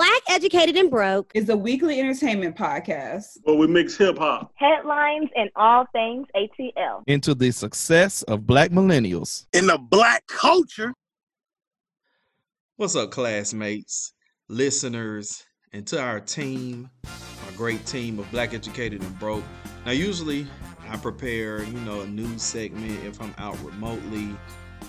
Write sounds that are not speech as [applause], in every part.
Black Educated and Broke is a weekly entertainment podcast. Where we mix hip hop, headlines, and all things ATL into the success of Black millennials. In the Black culture. What's up, classmates, listeners, and to our team, our great team of Black Educated and Broke. Now, usually I prepare, you know, a news segment if I'm out remotely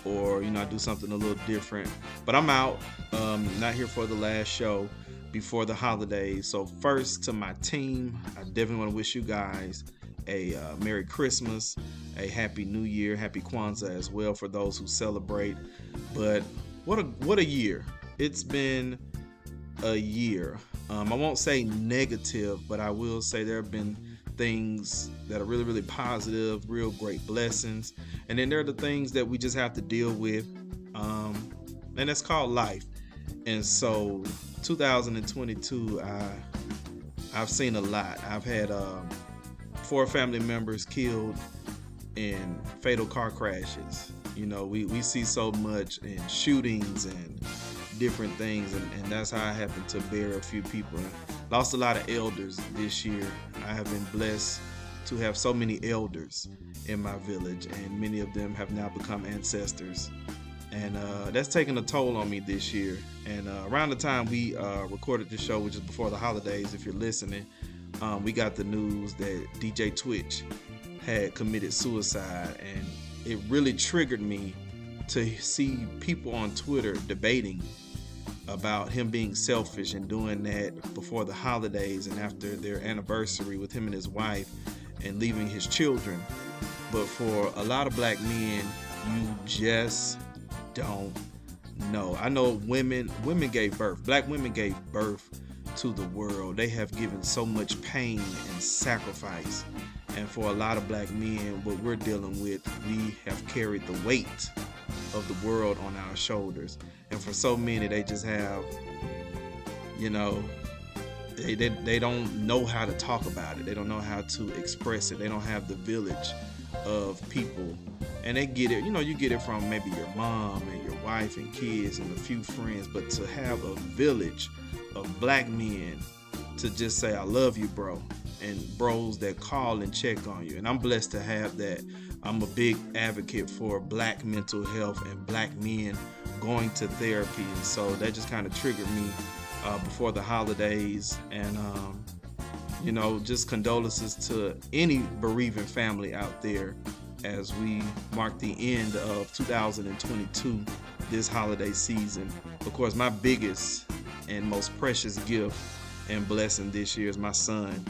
or, you know, I do something a little different. But I'm out, um, not here for the last show before the holidays. So, first to my team, I definitely want to wish you guys a uh, Merry Christmas, a Happy New Year, Happy Kwanzaa as well for those who celebrate. But what a what a year! It's been a year. Um, I won't say negative, but I will say there have been things that are really, really positive, real great blessings. And then there are the things that we just have to deal with. Um, and that's called life. And so 2022, I, I've seen a lot. I've had um, four family members killed in fatal car crashes. You know, we, we see so much in shootings and different things, and, and that's how I happen to bear a few people. Lost a lot of elders this year. I have been blessed to have so many elders in my village, and many of them have now become ancestors. And uh, that's taken a toll on me this year. And uh, around the time we uh, recorded the show, which is before the holidays, if you're listening, um, we got the news that DJ Twitch had committed suicide, and it really triggered me to see people on Twitter debating about him being selfish and doing that before the holidays and after their anniversary with him and his wife and leaving his children. But for a lot of black men, you just don't know. I know women women gave birth. Black women gave birth to the world. They have given so much pain and sacrifice. And for a lot of black men, what we're dealing with, we have carried the weight of the world on our shoulders. And for so many, they just have, you know, they, they, they don't know how to talk about it. They don't know how to express it. They don't have the village of people. And they get it, you know, you get it from maybe your mom and your wife and kids and a few friends. But to have a village of black men to just say, I love you, bro. And bros that call and check on you. And I'm blessed to have that. I'm a big advocate for black mental health and black men going to therapy. And so that just kind of triggered me uh, before the holidays. And, um, you know, just condolences to any bereaving family out there as we mark the end of 2022 this holiday season. Of course, my biggest and most precious gift and blessing this year is my son.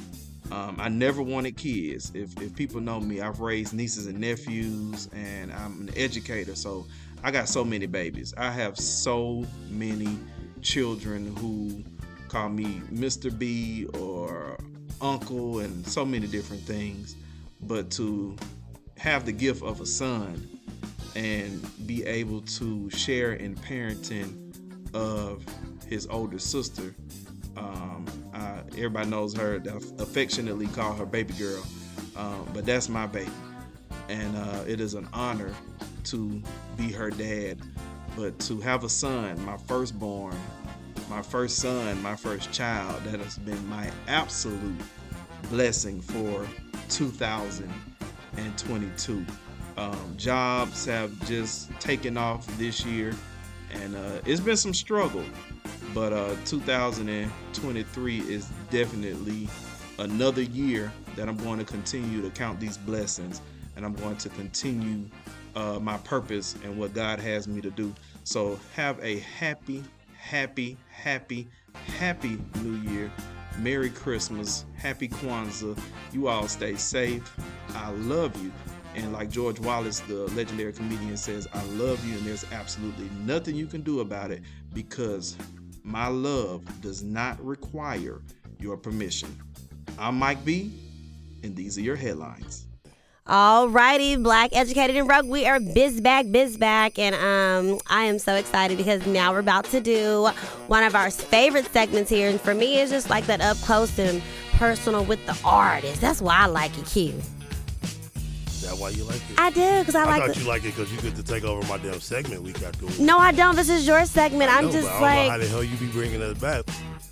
Um, I never wanted kids. If, if people know me, I've raised nieces and nephews, and I'm an educator. So I got so many babies. I have so many children who call me Mr. B or Uncle, and so many different things. But to have the gift of a son and be able to share in parenting of his older sister um, uh, everybody knows her. affectionately call her baby girl, um, but that's my baby, and uh, it is an honor to be her dad. But to have a son, my firstborn, my first son, my first child, that has been my absolute blessing for 2022. Um, jobs have just taken off this year, and uh, it's been some struggle. But uh, 2023 is definitely another year that I'm going to continue to count these blessings and I'm going to continue uh, my purpose and what God has me to do. So have a happy, happy, happy, happy New Year. Merry Christmas. Happy Kwanzaa. You all stay safe. I love you. And like George Wallace, the legendary comedian, says, I love you, and there's absolutely nothing you can do about it because my love does not require your permission. I'm Mike B, and these are your headlines. All righty, Black Educated and Broke. We are biz back, biz back, and um, I am so excited because now we're about to do one of our favorite segments here, and for me, it's just like that up close and personal with the artist. That's why I like it, Q that why you like it? I do because I, I like. I thought you like it because you get to take over my damn segment we got doing. No, I don't. This is your segment. I am just I like. how the hell you be bringing us back?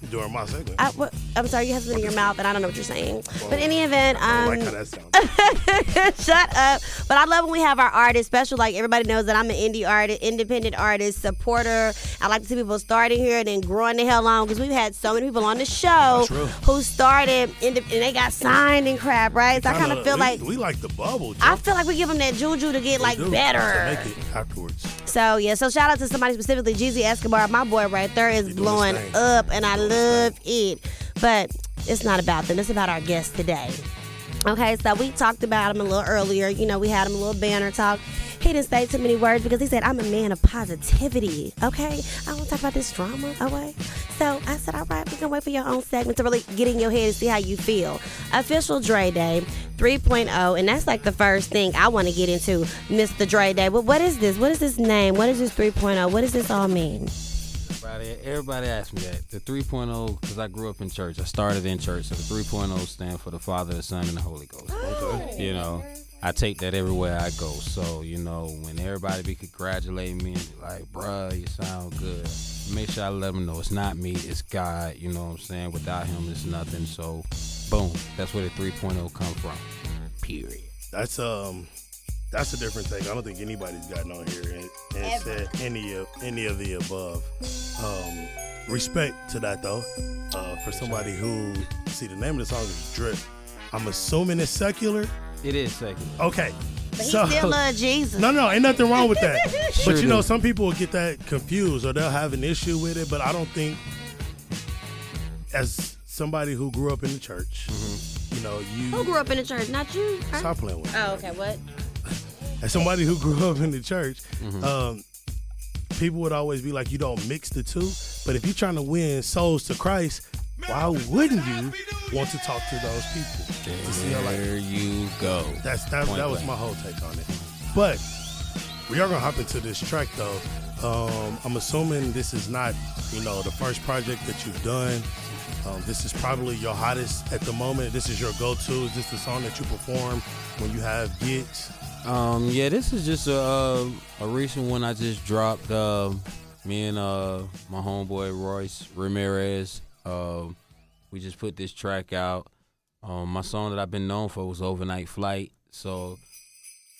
During my segment. I, what, I'm sorry, you have something in your mouth, and I don't know what you're saying. But in any event, um, like how that sounds. [laughs] Shut up. But I love when we have our artists special. Like everybody knows that I'm an indie artist, independent artist, supporter. I like to see people starting here and then growing the hell on because we've had so many people on the show who started and they got signed and crap, right? So I kind of feel we, like we like the bubble. I feel like we give them that juju to get We like do, better. To make it afterwards. So yeah, so shout out to somebody specifically, Jeezy Escobar, my boy right there is He doing his blowing up, and I his love it. But it's not about them; it's about our guest today. Okay, so we talked about him a little earlier. You know, we had him a little banner talk. He didn't say too many words because he said, I'm a man of positivity. Okay? I want to talk about this drama. Okay? So I said, all right, we can wait for your own segment to really get in your head and see how you feel. Official Dre Day 3.0, and that's like the first thing I want to get into, Mr. Dre Day. But what is this? What is this name? What is this 3.0? What does this all mean? Everybody, everybody asks me that. The 3.0, because I grew up in church. I started in church. So the 3.0 stand for the Father, the Son, and the Holy Ghost. Okay. You know, I take that everywhere I go. So, you know, when everybody be congratulating me and be like, bruh, you sound good, make sure I let them know it's not me, it's God. You know what I'm saying? Without him, it's nothing. So, boom. That's where the 3.0 come from. Period. That's um, that's a different thing. I don't think anybody's gotten on here and, and said any of any of the above. Um, respect to that though. Uh, for somebody who see the name of the song is Drip. I'm assuming it's secular. It is secular. Okay. But he still love Jesus. no, no, ain't nothing wrong with that. [laughs] Sure but you know, some people will get that confused or they'll have an issue with it. But I don't think, as somebody who grew up in the church, Mm-hmm. you know, you Who grew up in the church? Not you. right? stop playing with. me. Oh, okay. What? As somebody who grew up in the church, Mm-hmm. um, people would always be like, you don't mix the two. But if you're trying to win souls to Christ, why wouldn't you want to talk to those people? How, like, you go. that's that, Point that was blank. my whole take on it. But we are gonna hop into this track though. Um, I'm assuming this is not, you know, the first project that you've done. Um, this is probably your hottest at the moment. This is your go-to. Is this the song that you perform when you have gigs? Um, yeah, this is just a uh, a recent one I just dropped. Uh, me and uh my homeboy Royce Ramirez. Uh, we just put this track out. Um, my song that I've been known for was Overnight Flight. So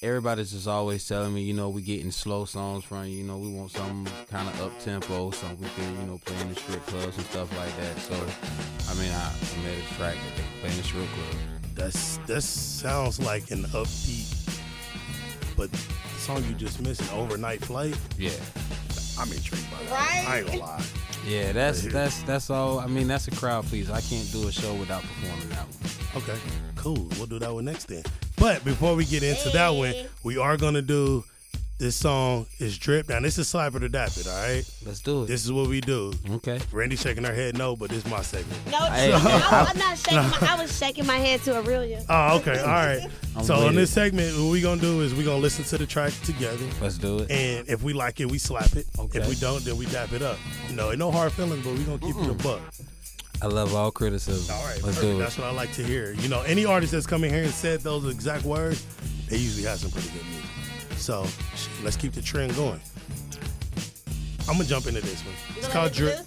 everybody's just always telling me, you know, we getting slow songs from you. Know, we want some kind of up tempo, so we can, you know, play in the strip clubs and stuff like that. So, I mean, I, made a track that they play in the strip club. That's that sounds like an upbeat, but the song you just mentioned, "Overnight Flight." Yeah. I'm intrigued by that. Right? I ain't gonna lie. Yeah, that's Right that's that's all. I mean, that's a crowd pleaser. I can't do a show without performing that one. Okay, cool. We'll do that one next then. But before we get into that one, we are gonna do this song is drip. Now this is Slap It or Dap It, all right? Let's do it. This is what we do. okay. Randy shaking her head no, but this is my segment. No, Hey, no, I'm not [laughs] shaking. My, I was shaking my head to Aurelia. Oh, okay, all right. [laughs] I'm so with on this segment, what we gonna do is we gonna listen to the track together. Let's do it. And if we like it, we slap it. Okay. If we don't, then we dap it up. You know, no hard feelings, but we gonna keep it a buck. I love all criticism. All right, Let's perfect. do it. That's what I like to hear. You know, any artist that's come in here and said those exact words, they usually have some pretty good music. So let's keep the trend going. I'm gonna jump into this one. It's called Drip.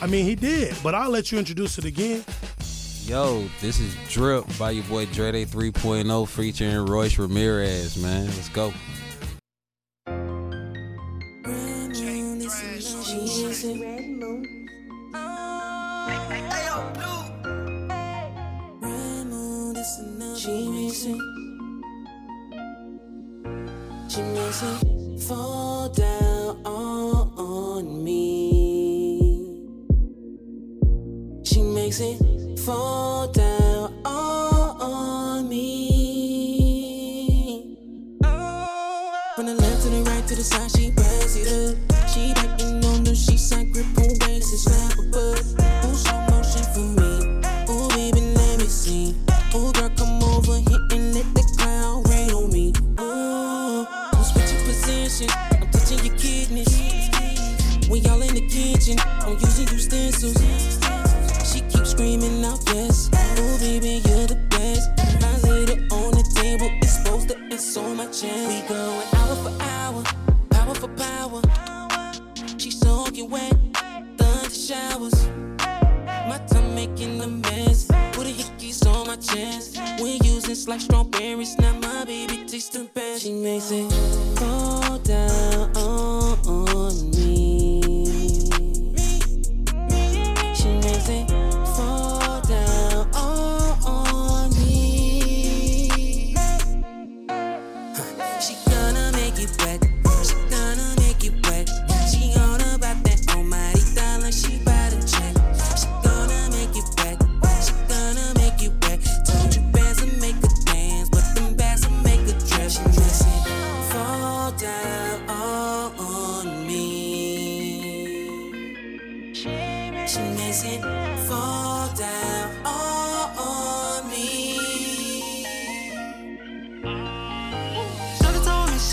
I mean, he did, but I'll let you introduce it again. Yo, this is Drip by your boy Dre Day 3.0 featuring Royce Ramirez, man. Let's go. The right to best.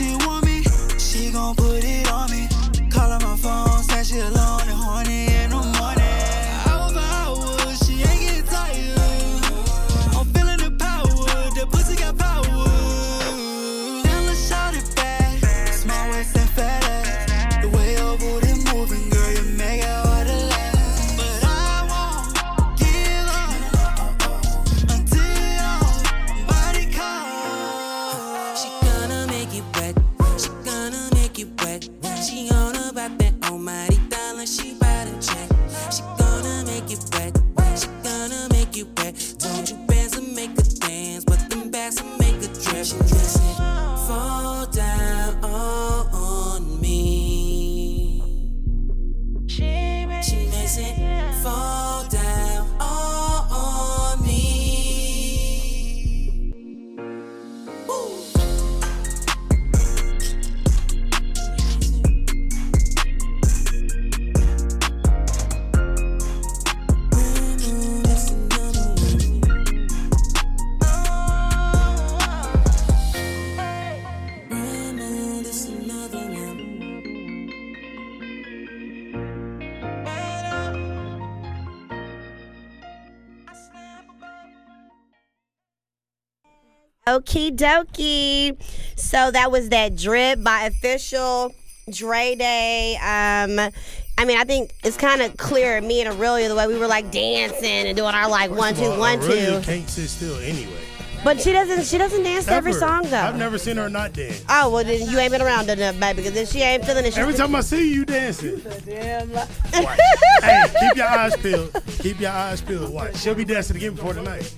She want Okie dokie. So that was that drip by official Dre Day. Um, I mean, I think it's kind of clear. Me and Aurelia, the way we were like dancing and doing our like one two Well, one Aurelia two. can't sit still anyway. But she doesn't. She doesn't dance to every Ever. song though. I've never seen her not dance. Oh well, then you ain't been around enough, baby. Because then she ain't feeling it, she's Every time I see you, you dancing. damn. [laughs] li- hey, keep your eyes peeled. Keep your eyes peeled. Watch. She'll be dancing again before tonight.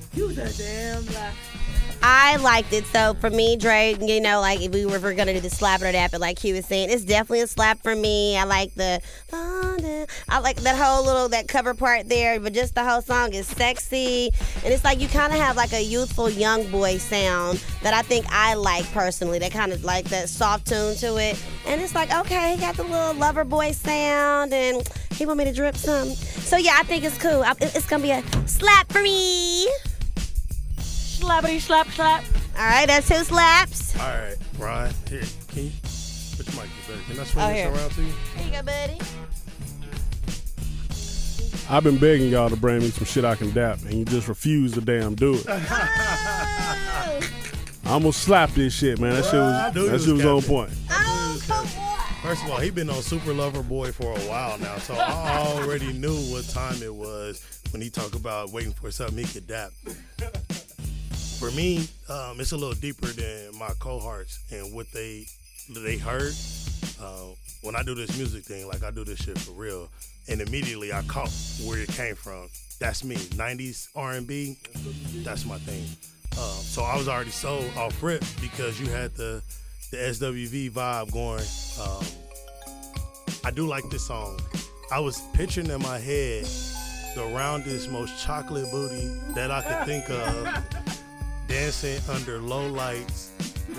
I liked it. So for me, Dre, you know, like if we were, if we were gonna do the slap or dap it, like he was saying, it's definitely a slap for me. I like the, I like that whole little that cover part there, but just the whole song is sexy, and it's like you kind of have like a youthful young boy sound that I think I like personally. That kind of like that soft tune to it, and it's like okay, he got the little lover boy sound, and he want me to drip some. So yeah, I think it's cool. It's gonna be a slap for me. Slappity slap slap. All right, that's two slaps. All right, Ryan. Here, can you put your mic better? Can I swing Oh, this here. around to you? Here you go, buddy. I've been begging y'all to bring me some shit I can dap, and you just refuse to damn do it. [laughs] Oh. I almost slapped this shit, man. That shit was that shit was on point. Oh, come on. First of all, he been on Super Lover Boy for a while now, so I already knew what time it was when he talked about waiting for something he could dap. For me, um, it's a little deeper than my cohorts and what they they heard. Uh, when I do this music thing, like I do this shit for real, and immediately I caught where it came from. That's me, '90s R&B. That's my thing. Um, so I was already sold off rip because you had the the SWV vibe going. Um, I do like this song. I was picturing in my head the roundest, most chocolate booty that I could think of, [laughs] dancing under low lights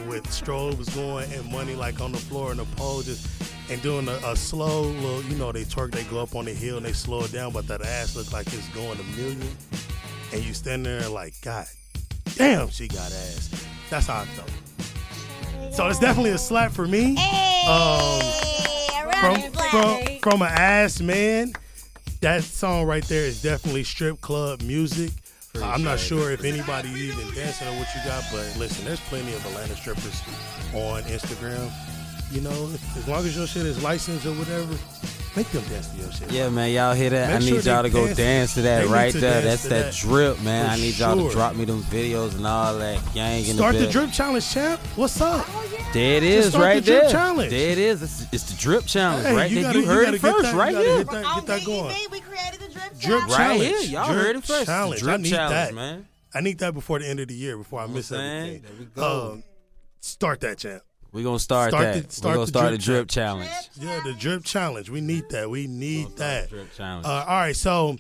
with strobes going and money like on the floor and the pole just and doing a, a slow little, you know, they twerk, they go up on the hill and they slow it down, but that ass look like it's going a million. And you stand there like, God damn, she got ass. That's how I felt. So it's definitely a slap for me. Um, from from from an ass man, that song right there is definitely strip club music. I'm not sure if anybody even dancing or what you got, but listen, there's plenty of Atlanta strippers on Instagram. You know, as long as your shit is licensed or whatever, Make them dance to your shit. Yeah, man, y'all hear that? Make I sure need y'all to go dance- dance to that right to there. That's that that. drip, man. For I need y'all sure. to drop me them videos and all that gang in Start the the drip challenge, champ. What's up? There it is, Just start right the drip there. challenge. There it is. It's, it's the drip challenge, Hey, right you there. gotta- you you heard gotta it first, that- right gotta here. hit that- get that going. we created the drip Drip Right challenge. here. Y'all drip heard it first. The Challenge. drip I need challenge, that, man. I need that before the end of the year before I miss what I'm everything. There we go. Um, start that, champ. We're gonna start, Start that. the- start We're gonna the start drip the drip challenge. Yeah, the drip challenge. We need that. We need that. Drip challenge. Uh, all right, so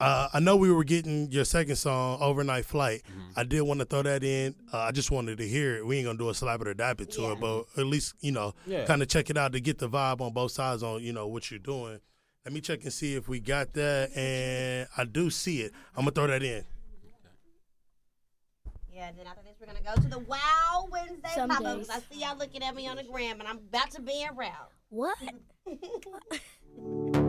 uh, I know we were getting your second song, "Overnight Flight." Mm-hmm. I did want to throw that in. Uh, I just wanted to hear it. We ain't gonna do a slap it or dap it to it, but at least you know, Yeah. kind of check it out to get the vibe on both sides on you know what you're doing. Let me check and see if we got that, and I do see it. I'm gonna throw that in. Yeah, then after this, we're gonna go to the Wow Wednesday Some pop up. I see y'all looking at me on the gram, and I'm about to be around. What? [laughs] [laughs]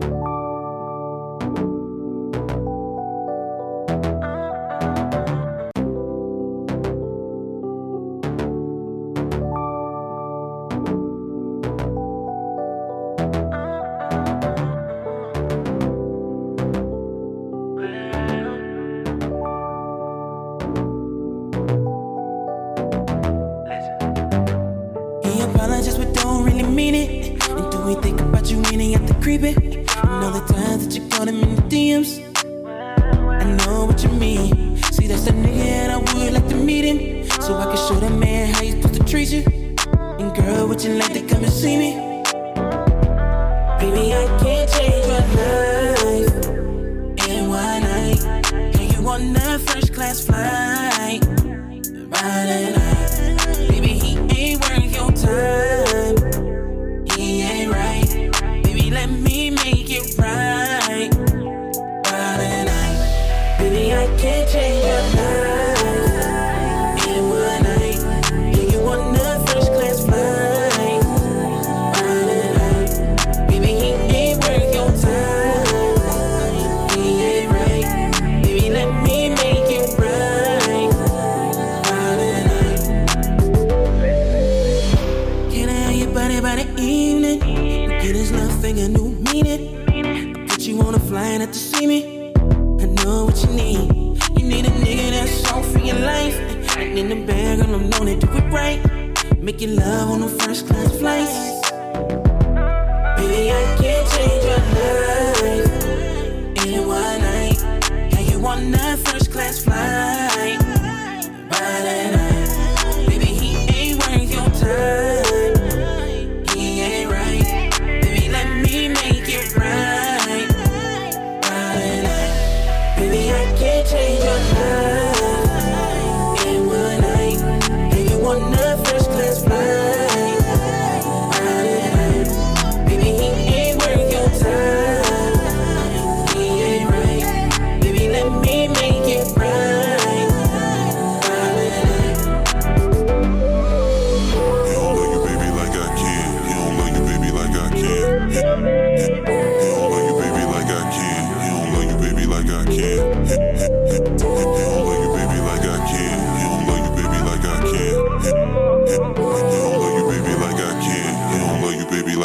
Apologized but don't really mean it. And do we think about you when he got the creeping? And all the times that you caught him in the DMs. I know what you mean. See, that's the nigga and I would like to meet him. So I can show that man how he's supposed to treat you. And girl, would you like to come and see me? Baby, I can't change your life in one night. And you on that first class flight. Riding night.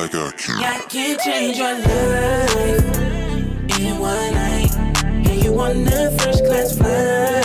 Like I can. I can't change your life in one night. And you on the first class flight.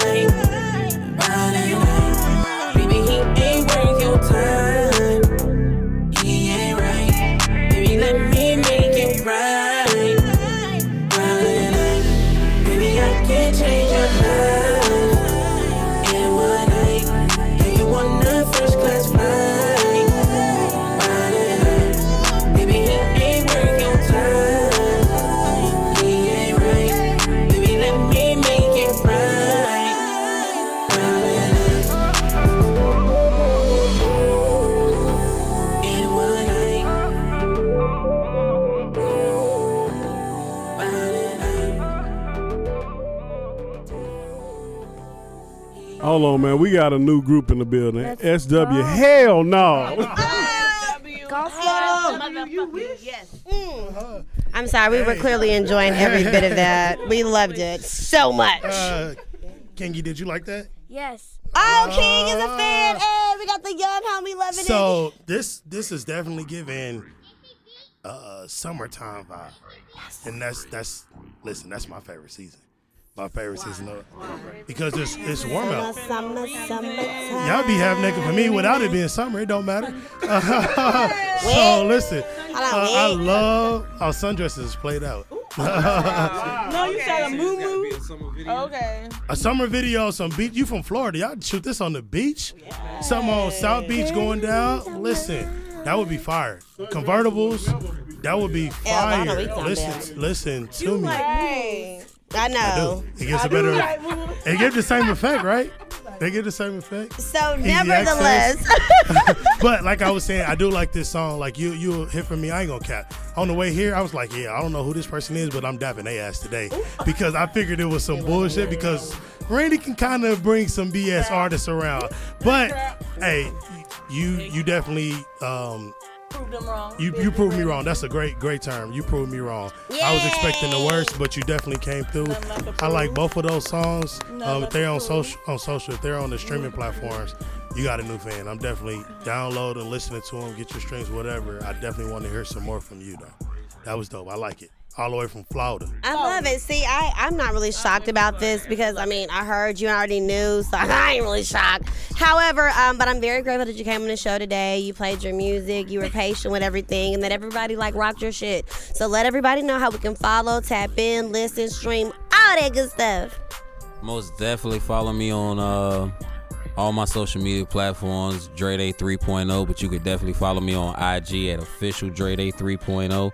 Hold on, man. We got a new group in the building. SW. Hell no. Yes. Mm. I'm sorry, we were clearly enjoying every bit of that. We loved it so much. Uh, Kengi, did you like that? Yes. oh, King is a fan. Hey, we got the young homie loving it. So this this is definitely giving uh, summertime vibe, and that's that's listen, that's my favorite season. My favorite season of, because it's it's warm out. Summer, summer, Y'all be half naked for me without it being summer. It don't matter. [laughs] so listen, uh, I love how sundresses is played out. [laughs] No, you said a moo moo. Okay. A summer video, some beach. You from Florida? Y'all shoot this on the beach? Something on South Beach going down. Listen, that would be fire. Convertibles, that would be Yeah, I know fire. Listen, listen to me. I I know. do. It gives I a better. It gives the same effect, right? They get the same effect. So, Easy nevertheless, [laughs] But like I was saying, I do like this song. Like you, you hit for me. I ain't gonna cap. On the way here, I was like, yeah, I don't know who this person is, but I'm dapping they ass today because I figured it was some bullshit. Because Randy can kind of bring some BS artists around, but hey, you you definitely um Prove them wrong. you you proved me wrong. That's a great great term. You proved me wrong. I was expecting the worst, but you definitely came through. I like both of those songs. Um, if they're on social on social, if they're on the streaming platforms, you got a new fan. I'm definitely downloading, listening to them, get your streams, whatever. I definitely want to hear some more from you though. That was dope. I like it. All the way from Florida. I love it. See, I, I'm not really shocked about this because, I mean, I heard you and I already knew, so [laughs] I ain't really shocked. However, um, but I'm very grateful that you came on the show today. You played your music, you were patient with everything, and that everybody, like, rocked your shit. So let everybody know how we can follow, tap in, listen, stream, all that good stuff. Most definitely follow me on uh, all my social media platforms, Dre Day 3.0. But you could definitely follow me on IG at official Dre Day 3.0.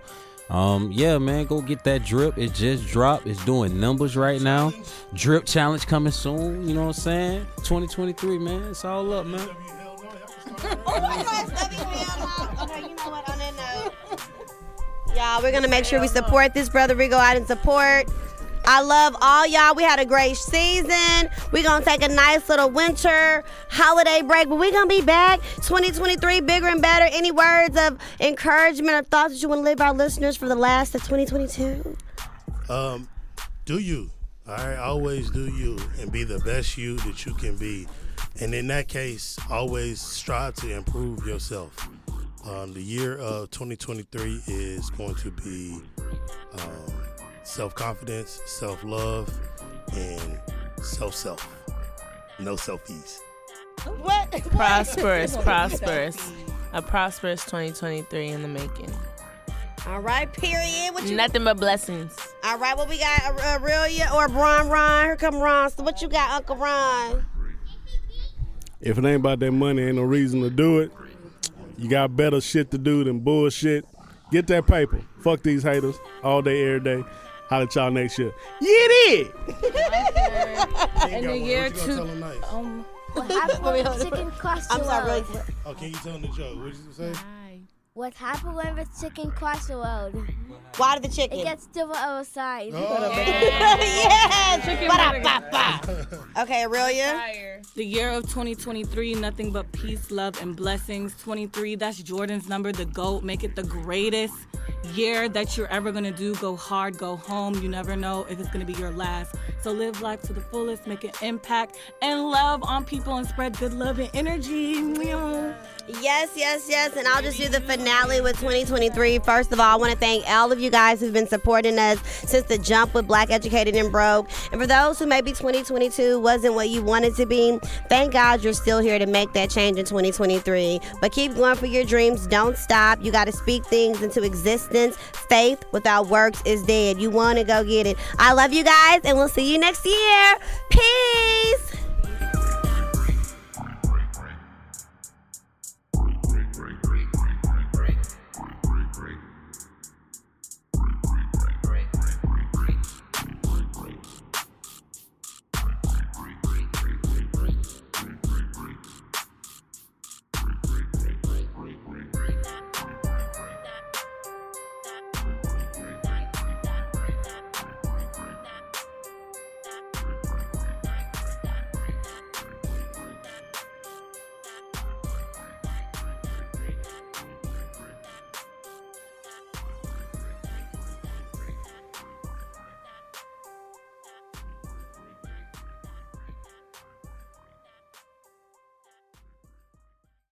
Um, yeah, man, go get that drip. It just dropped. It's doing numbers right now. Drip challenge coming soon. You know what I'm saying? 2023, man. It's all up, man. [laughs] Note, y'all, we're gonna make sure we support this brother. We go out and support. I love all y'all. We had a great season. We're gonna take a nice little winter holiday break, but we're gonna be back 2023 bigger and better. Any words of encouragement or thoughts that you want to leave our listeners for the last of 2022? Um, do you? All right, always do you and be the best you that you can be. And in that case, always strive to improve yourself. Um, the year of 2023 is going to be um, self confidence, self love, and self self. No selfies. What? [laughs] Prosperous, prosperous. A prosperous 2023 in the making. All right, period. What you? Nothing but blessings. All right, what we got? Aurelia or Ron? Ron, here come Ron. So what you got, Uncle Ron? If it ain't about that money, ain't no reason to do it. You got better shit to do than bullshit. Get that paper. Fuck these haters all day, every day. Holla at y'all next year. Yeah, it is. In the year What you gonna tell two. Um, What happened [laughs] when the chicken crossed the I'm sorry, road? really. Oh, can you tell them the joke? What did you say? What happened when the chicken crossed the? Why did the chicken? It gets to the other side. [laughs] yes. Chicken Ba-da-ba-ba. [laughs] Okay, Aurelia. The year of 2023, nothing but peace, love, and blessings. 23, that's Jordan's number, the GOAT. Make it the greatest year that you're ever gonna do. Go hard, go home. You never know if it's gonna be your last. So live life to the fullest, make an impact, and love on people and spread good love and energy. Yes, yes, yes. And I'll just do the finale with 2023. First of all, I want to thank all of you guys who've been supporting us since the jump with Black Educated and Broke. And for those who maybe 2022 wasn't what you wanted to be, thank God you're still here to make that change in 2023. But keep going for your dreams. Don't stop. You got to speak things into existence. Faith without works is dead. You want to go get it. I love you guys, and we'll see you next year. Peace.